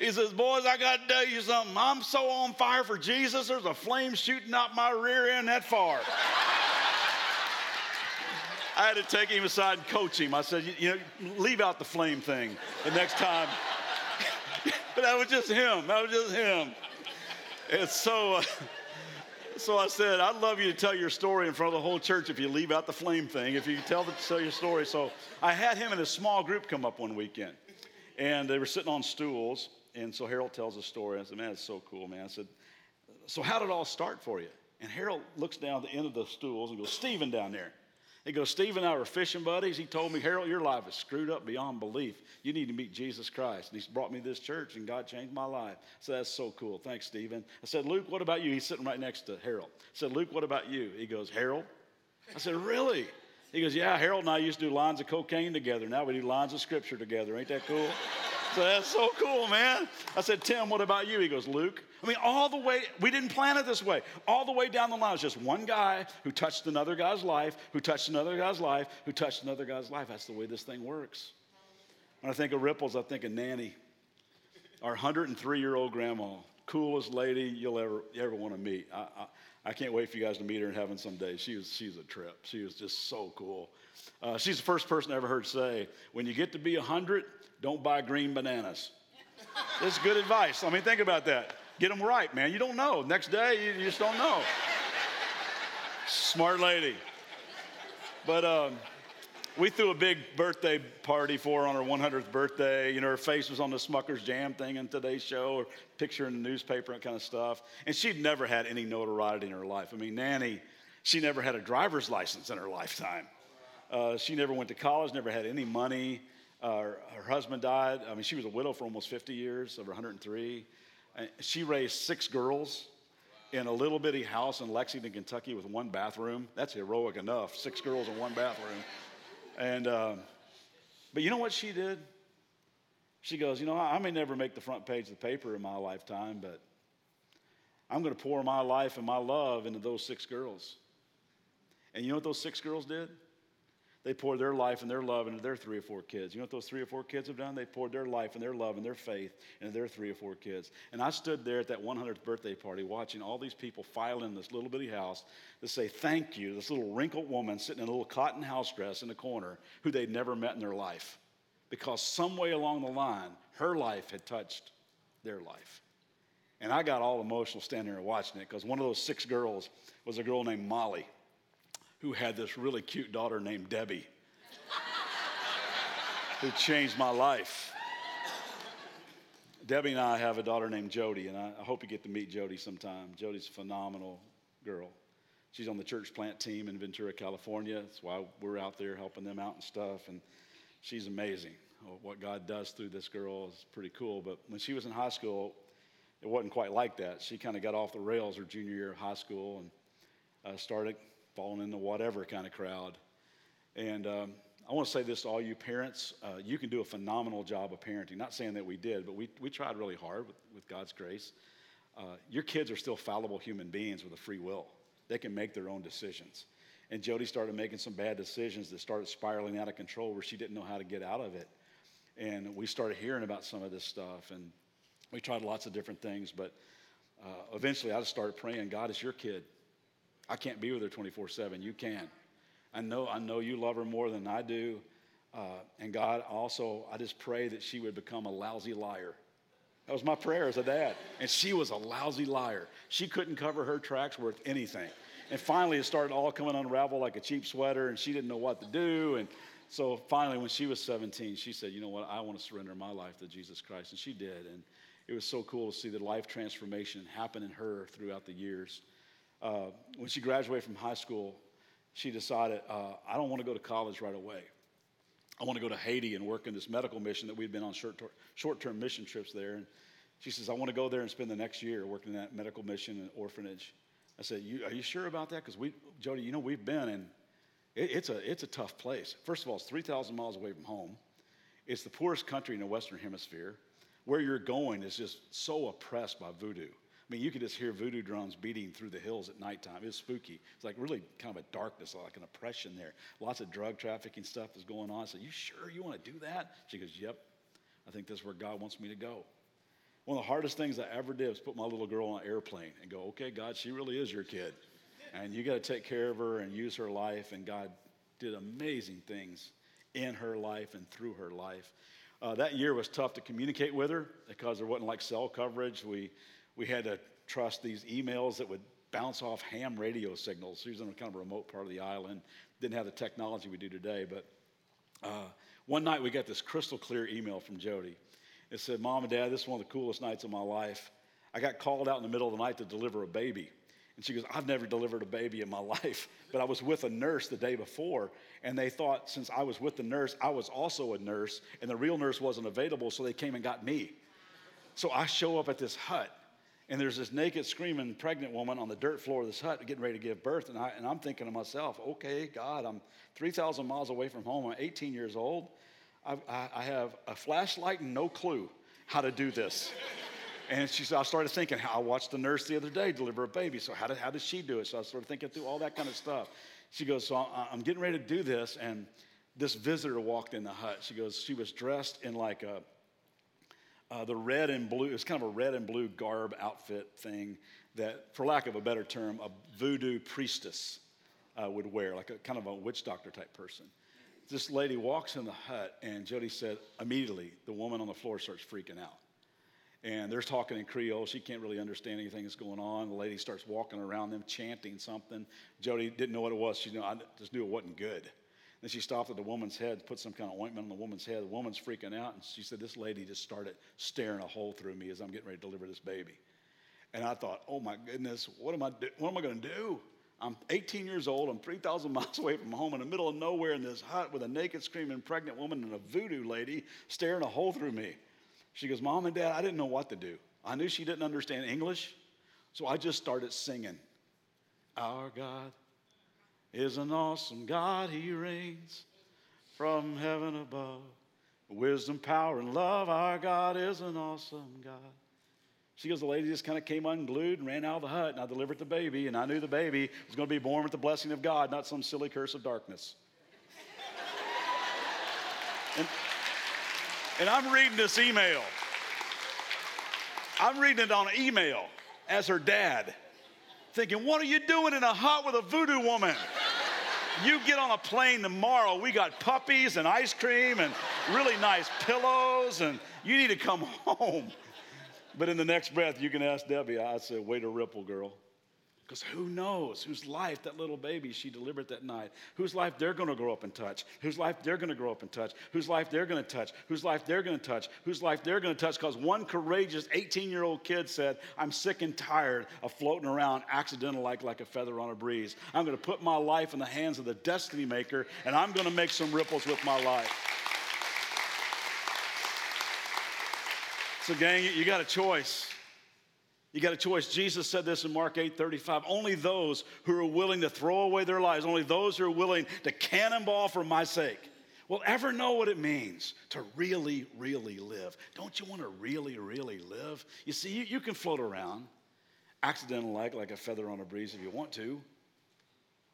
he says, boys, I got to tell you something. I'm so on fire for Jesus, there's a flame shooting out my rear end that far. I had to take him aside and coach him. I said, you, know, leave out the flame thing the next time. but that was just him. That was just him. and so, uh, so I said, I'd love you to tell your story in front of the whole church if you leave out the flame thing, if you tell, the, tell your story. So I had him and a small group come up one weekend, and they were sitting on stools. And so Harold tells a story. I said, man, it's so cool, man. I said, so how did it all start for you? And Harold looks down the end of the stools and goes, Stephen down there. He goes, Steve and I were fishing buddies. He told me, Harold, your life is screwed up beyond belief. You need to meet Jesus Christ. And he's brought me to this church, and God changed my life. So that's so cool. Thanks, Stephen. I said, Luke, what about you? He's sitting right next to Harold. I said, Luke, what about you? He goes, Harold? I said, Really? He goes, Yeah, Harold and I used to do lines of cocaine together. Now we do lines of scripture together. Ain't that cool? So that's so cool, man. I said, Tim, what about you? He goes, Luke. I mean, all the way, we didn't plan it this way. All the way down the line, was just one guy who touched another guy's life, who touched another guy's life, who touched another guy's life. That's the way this thing works. When I think of ripples, I think of Nanny, our 103 year old grandma, coolest lady you'll ever, ever want to meet. I, I, I, can't wait for you guys to meet her in heaven someday. She was, she's a trip. She was just so cool. Uh, she's the first person I ever heard say, when you get to be 100, don't buy green bananas. That's good advice. I mean, think about that. Get them right, man. You don't know. Next day, you, just don't know. Smart lady. But um, we threw a big birthday party for her on her 100th birthday. You know, her face was on the Smucker's Jam thing in today's show, or picture in the newspaper and kind of stuff. And she'd never had any notoriety in her life. I mean, Nanny, she never had a driver's license in her lifetime. Uh, she never went to college, never had any money. Uh, her, husband died. I mean, she was a widow for almost 50 years, over 103. And she raised six girls in a little bitty house in Lexington, Kentucky, with one bathroom. That's heroic enough. Six girls in one bathroom. And, um, but you know what she did? She goes, You know, I may never make the front page of the paper in my lifetime, but I'm going to pour my life and my love into those six girls. And you know what those six girls did? They poured their life and their love into their three or four kids. You know what those three or four kids have done? They poured their life and their love and their faith into their three or four kids. And I stood there at that 100th birthday party watching all these people file in this little bitty house to say thank you to this little wrinkled woman sitting in a little cotton house dress in the corner who they'd never met in their life. Because some way along the line, her life had touched their life. And I got all emotional standing there watching it because one of those six girls was a girl named Molly who had this really cute daughter named Debbie, who changed my life. Debbie and I have a daughter named Jody, and I, hope you get to meet Jody sometime. Jody's a phenomenal girl. She's on the church plant team in Ventura, California. That's why we're out there helping them out and stuff. And she's amazing. What God does through this girl is pretty cool. But when she was in high school, it wasn't quite like that. She kind of got off the rails her junior year of high school and uh, started falling into whatever kind of crowd. And um, I want to say this to all you parents. Uh, you can do a phenomenal job of parenting. Not saying that we did, but we, we tried really hard with, with God's grace. Uh, your kids are still fallible human beings with a free will, they can make their own decisions. And Jody started making some bad decisions that started spiraling out of control where she didn't know how to get out of it. And we started hearing about some of this stuff, and we tried lots of different things. But uh, eventually, I just started praying God, is your kid. I can't be with her 24 7. You can. I know, I know you love her more than I do. Uh, and God, also, I just pray that she would become a lousy liar. That was my prayer as a dad. And she was a lousy liar. She couldn't cover her tracks worth anything. And finally, it started all coming unravel like a cheap sweater, and she didn't know what to do. And so finally, when she was 17, she said, You know what? I want to surrender my life to Jesus Christ. And she did. And it was so cool to see the life transformation happen in her throughout the years. Uh, when she graduated from high school, she decided, uh, I don't want to go to college right away. I want to go to Haiti and work in this medical mission that we'd been on short term mission trips there. And she says, I want to go there and spend the next year working in that medical mission and orphanage. I said, you, Are you sure about that? Because we, Jody, you know, we've been in, it, it's, a, it's a tough place. First of all, it's 3,000 miles away from home. It's the poorest country in the Western Hemisphere. Where you're going is just so oppressed by voodoo. I mean, you could just hear voodoo drums beating through the hills at nighttime. It was spooky. It's like really kind of a darkness, like an oppression there. Lots of drug trafficking stuff is going on. I said, You sure you want to do that? She goes, Yep. I think that's where God wants me to go. One of the hardest things I ever did was put my little girl on an airplane and go, Okay, God, she really is your kid. And you got to take care of her and use her life. And God did amazing things in her life and through her life. Uh, that year was tough to communicate with her because there wasn't like cell coverage. We we had to trust these emails that would bounce off ham radio signals. She was in a kind of a remote part of the island, didn't have the technology we do today. But uh, one night we got this crystal clear email from Jody. It said, Mom and Dad, this is one of the coolest nights of my life. I got called out in the middle of the night to deliver a baby. And she goes, I've never delivered a baby in my life, but I was with a nurse the day before, and they thought since I was with the nurse, I was also a nurse, and the real nurse wasn't available, so they came and got me. So I show up at this hut, and there's this naked, screaming pregnant woman on the dirt floor of this hut getting ready to give birth. And, I, and I'm thinking to myself, okay, God, I'm 3,000 miles away from home. I'm 18 years old. I, I, I have a flashlight and no clue how to do this. And she said, I started thinking, I watched the nurse the other day deliver a baby. So how did, how did she do it? So I started thinking through all that kind of stuff. She goes, so I'm getting ready to do this. And this visitor walked in the hut. She goes, she was dressed in like a, uh, the red and blue, it's kind of a red and blue garb outfit thing that, for lack of a better term, a voodoo priestess uh, would wear, like a kind of a witch doctor type person. This lady walks in the hut, and Jody said, immediately, the woman on the floor starts freaking out and they're talking in Creole. She can't really understand anything that's going on. The lady starts walking around them, chanting something. Jody didn't know what it was. She knew, I just knew it wasn't good. Then she stopped at the woman's head, put some kind of ointment on the woman's head. The woman's freaking out, and she said, This lady just started staring a hole through me as I'm getting ready to deliver this baby. And I thought, Oh my goodness, what am I, do- what am I going to do? I'm 18 years old. I'm 3,000 miles away from home in the middle of nowhere in this hut with a naked, screaming pregnant woman and a voodoo lady staring a hole through me. She goes, Mom and Dad, I didn't know what to do. I knew she didn't understand English, so I just started singing. Our God is an awesome God, He reigns from heaven above. Wisdom, power, and love, our God is an awesome God. She goes, the lady just kind of came unglued and ran out of the hut, and I delivered the baby, and I knew the baby was going to be born with the blessing of God, not some silly curse of darkness. and, and I'm reading this email. I'm reading it on email as her dad, thinking, What are you doing in a hut with a voodoo woman? You get on a plane tomorrow. We got puppies and ice cream and really nice pillows, and you need to come home. But in the next breath, you can ask Debbie. I said, Wait a ripple, girl. Because who knows whose life that little baby she delivered that night, whose life they're going to grow up and touch, whose life they're going to grow up and touch, whose life they're going to touch, whose life they're going to touch, whose life they're going to touch. Because one courageous 18 year old kid said, I'm sick and tired of floating around accidental like, like a feather on a breeze. I'm going to put my life in the hands of the destiny maker, and I'm going to make some ripples with my life. So, gang, you got a choice. You got a choice. Jesus said this in Mark 8 35. Only those who are willing to throw away their lives, only those who are willing to cannonball for my sake, will ever know what it means to really, really live. Don't you want to really, really live? You see, you, you can float around, accidental like, like a feather on a breeze if you want to,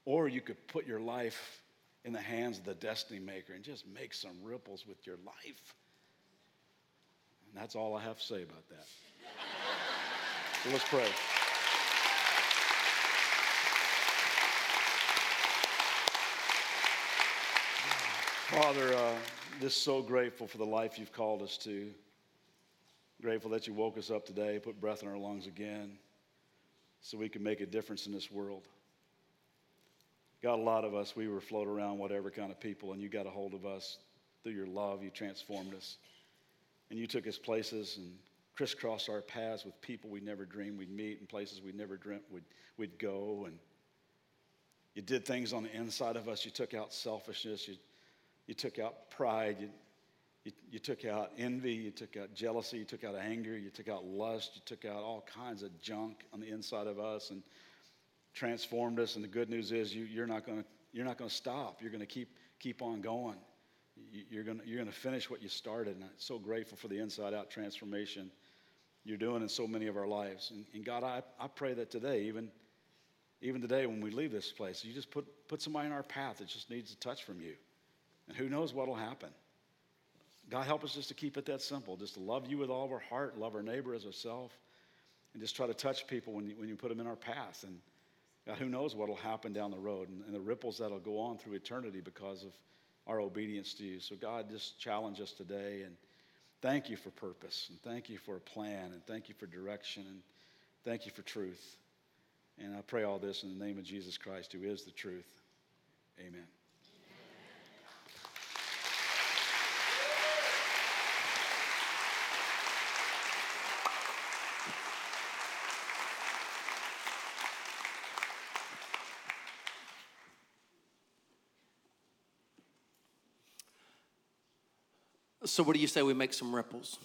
or you could put your life in the hands of the destiny maker and just make some ripples with your life. And that's all I have to say about that. Let's pray. Father, uh, just so grateful for the life you've called us to. Grateful that you woke us up today, put breath in our lungs again, so we can make a difference in this world. God, a lot of us, we were floating around whatever kind of people, and you got a hold of us through your love. You transformed us. And you took us places and crisscross our paths with people we never dreamed we'd meet and places we never dreamt we'd, we'd go. And you did things on the inside of us. You took out selfishness. You, you took out pride. You, you, you took out envy. You took out jealousy. You took out anger. You took out lust. You took out all kinds of junk on the inside of us and transformed us. And the good news is you, you're not going to you're not going to stop. You're going to keep keep on going. You're going you're to finish what you started. And I'm so grateful for the inside out transformation you're doing in so many of our lives. And, and God, I, I pray that today, even, even today when we leave this place, you just put, put somebody in our path that just needs a touch from you. And who knows what will happen. God, help us just to keep it that simple, just to love you with all of our heart, love our neighbor as ourselves, and just try to touch people when you, when you put them in our path. And God, who knows what will happen down the road and, and the ripples that'll go on through eternity because of our obedience to you. So, God, just challenge us today and Thank you for purpose, and thank you for a plan, and thank you for direction. And Thank you for truth. And I pray all this in the name of Jesus Christ, who is the truth. Amen. So, what do you say we make some ripples?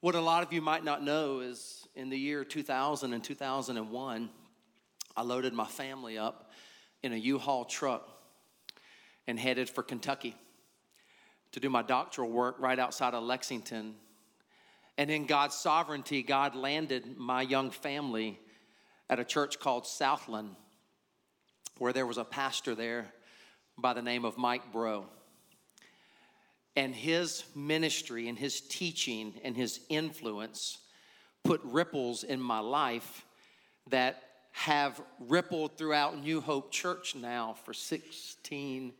What a lot of you might not know is in the year 2000 and 2001, I loaded my family up in a U Haul truck and headed for Kentucky to do my doctoral work right outside of Lexington. And in God's sovereignty, God landed my young family at a church called Southland, where there was a pastor there by the name of Mike Breaux. And his ministry and his teaching and his influence put ripples in my life that have rippled throughout New Hope Church now for 16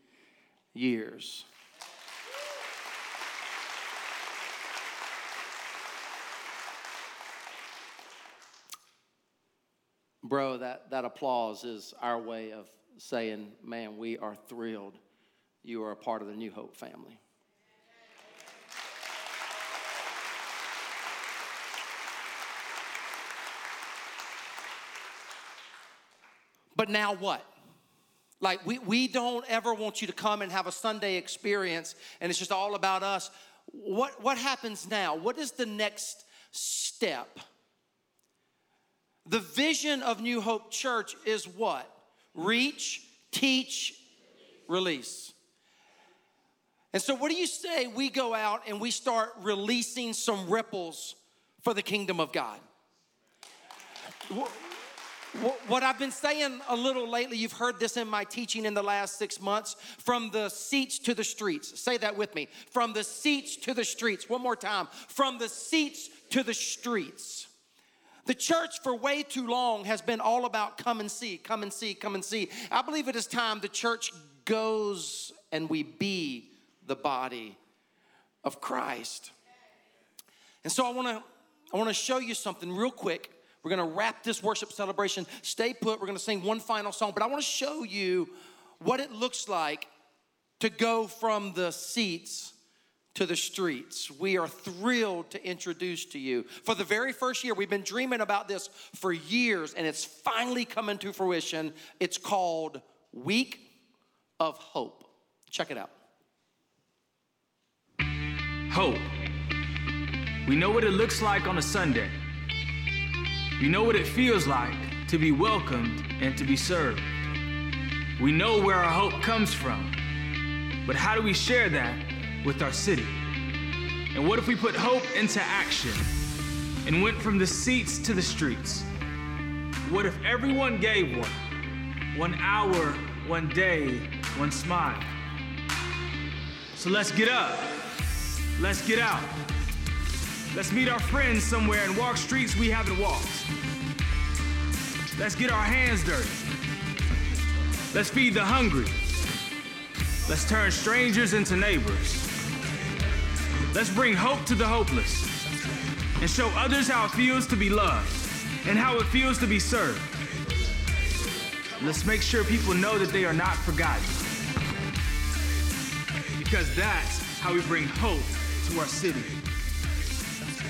years. Bro, that, that applause is our way of saying, man, we are thrilled you are a part of the New Hope family. But now what? Like, we, we don't ever want you to come and have a Sunday experience and it's just all about us. What, what happens now? What is the next step? The vision of New Hope Church is what? Reach, teach, release. And so, what do you say we go out and we start releasing some ripples for the kingdom of God? What I've been saying a little lately, you've heard this in my teaching in the last six months from the seats to the streets. Say that with me. From the seats to the streets. One more time. From the seats to the streets. The church for way too long has been all about come and see, come and see, come and see. I believe it is time the church goes and we be the body of Christ. And so I want to I want to show you something real quick. We're going to wrap this worship celebration. Stay put. We're going to sing one final song, but I want to show you what it looks like to go from the seats to the streets. We are thrilled to introduce to you. For the very first year, we've been dreaming about this for years, and it's finally coming to fruition. It's called Week of Hope. Check it out. Hope. We know what it looks like on a Sunday. We know what it feels like to be welcomed and to be served. We know where our hope comes from. But how do we share that with our city? And what if we put hope into action and went from the seats to the streets? What if everyone gave one? One hour, one day, one smile. So let's get up. Let's get out. Let's meet our friends somewhere and walk streets we haven't walked. Let's get our hands dirty. Let's feed the hungry. Let's turn strangers into neighbors. Let's bring hope to the hopeless and show others how it feels to be loved and how it feels to be served. Let's make sure people know that they are not forgotten. Because that's how we bring hope to our city.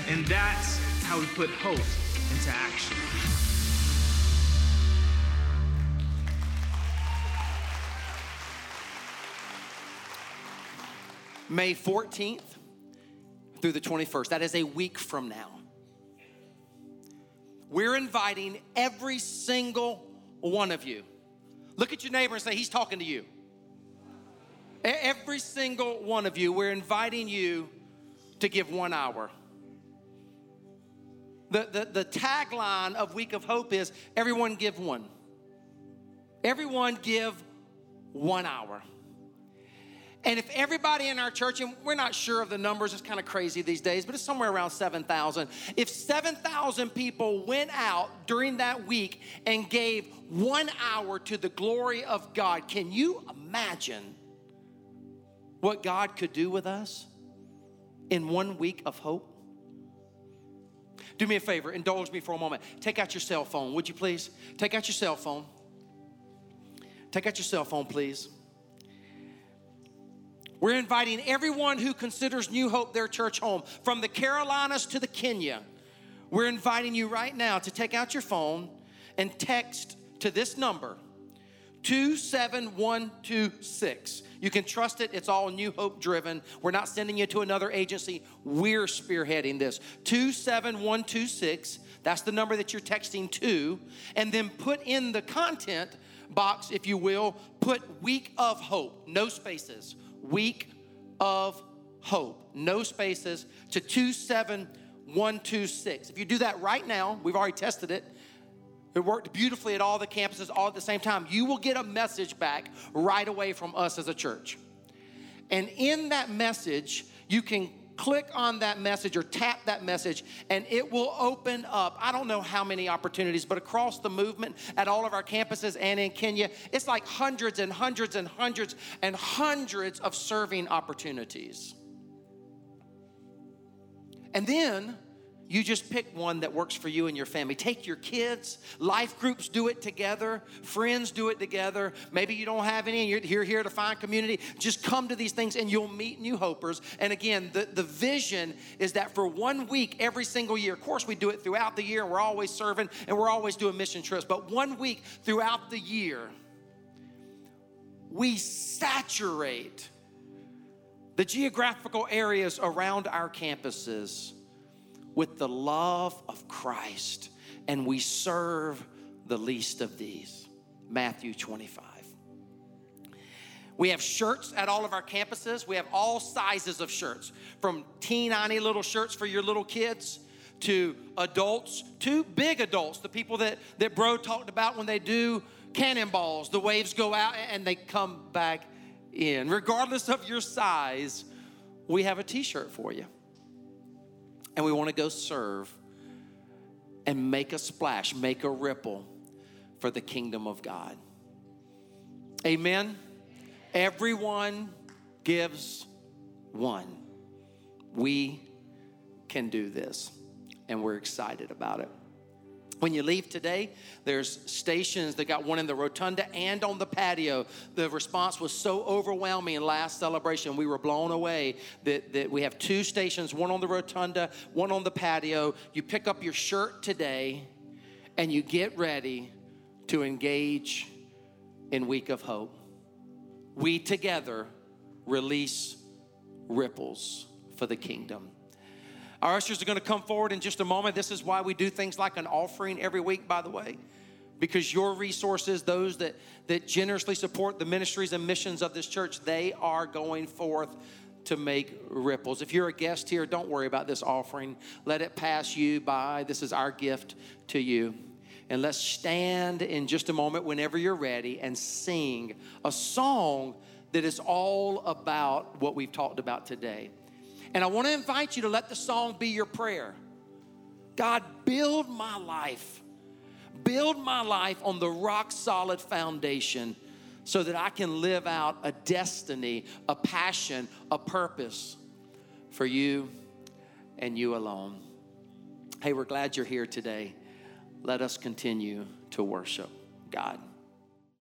And that's how we put hope into action. May 14th through the 21st. That is a week from now. We're inviting every single one of you. Look at your neighbor and say, He's talking to you. Every single one of you, we're inviting you to give one hour. The, the, the tagline of Week of Hope is everyone give one. Everyone give one hour. And if everybody in our church, and we're not sure of the numbers, it's kind of crazy these days, but it's somewhere around 7,000. If 7,000 people went out during that week and gave one hour to the glory of God, can you imagine what God could do with us in one week of hope? Do me a favor, indulge me for a moment. Take out your cell phone, would you please? Take out your cell phone. Take out your cell phone, please. We're inviting everyone who considers New Hope their church home, from the Carolinas to the Kenya. We're inviting you right now to take out your phone and text to this number 27126. You can trust it, it's all New Hope driven. We're not sending you to another agency, we're spearheading this. 27126, that's the number that you're texting to, and then put in the content box, if you will, put week of hope, no spaces. Week of hope, no spaces to 27126. If you do that right now, we've already tested it. It worked beautifully at all the campuses all at the same time. You will get a message back right away from us as a church. And in that message, you can click on that message or tap that message, and it will open up. I don't know how many opportunities, but across the movement at all of our campuses and in Kenya, it's like hundreds and hundreds and hundreds and hundreds of serving opportunities. And then you just pick one that works for you and your family. Take your kids, life groups do it together, friends do it together. Maybe you don't have any and you're here, here to find community. Just come to these things and you'll meet new hopers. And again, the, the vision is that for one week every single year, of course, we do it throughout the year we're always serving and we're always doing mission trips, but one week throughout the year, we saturate the geographical areas around our campuses with the love of Christ, and we serve the least of these. Matthew 25. We have shirts at all of our campuses. We have all sizes of shirts, from teeny little shirts for your little kids to adults to big adults, the people that, that Breaux talked about when they do cannonballs. The waves go out and they come back in. Regardless of your size, we have a t shirt for you and we want to go serve and make a splash, make a ripple for the kingdom of God. Amen. Everyone gives one. We can do this, and we're excited about it. When you leave today, there's stations that got one in the rotunda and on the patio. The response was so overwhelming in last celebration. We were blown away that, that we have two stations, one on the rotunda, one on the patio. You pick up your shirt today and you get ready to engage in Week of Hope. We together release ripples for the kingdom. Our ushers are going to come forward in just a moment. This is why we do things like an offering every week, by the way, because your resources, those that, that generously support the ministries and missions of this church, they are going forth to make ripples. If you're a guest here, don't worry about this offering. Let it pass you by. This is our gift to you. And let's stand in just a moment whenever you're ready and sing a song that is all about what we've talked about today. And I want to invite you to let the song be your prayer. God, build my life. Build my life on the rock solid foundation so that I can live out a destiny, a passion, a purpose for you and you alone. Hey, we're glad you're here today. Let us continue to worship God.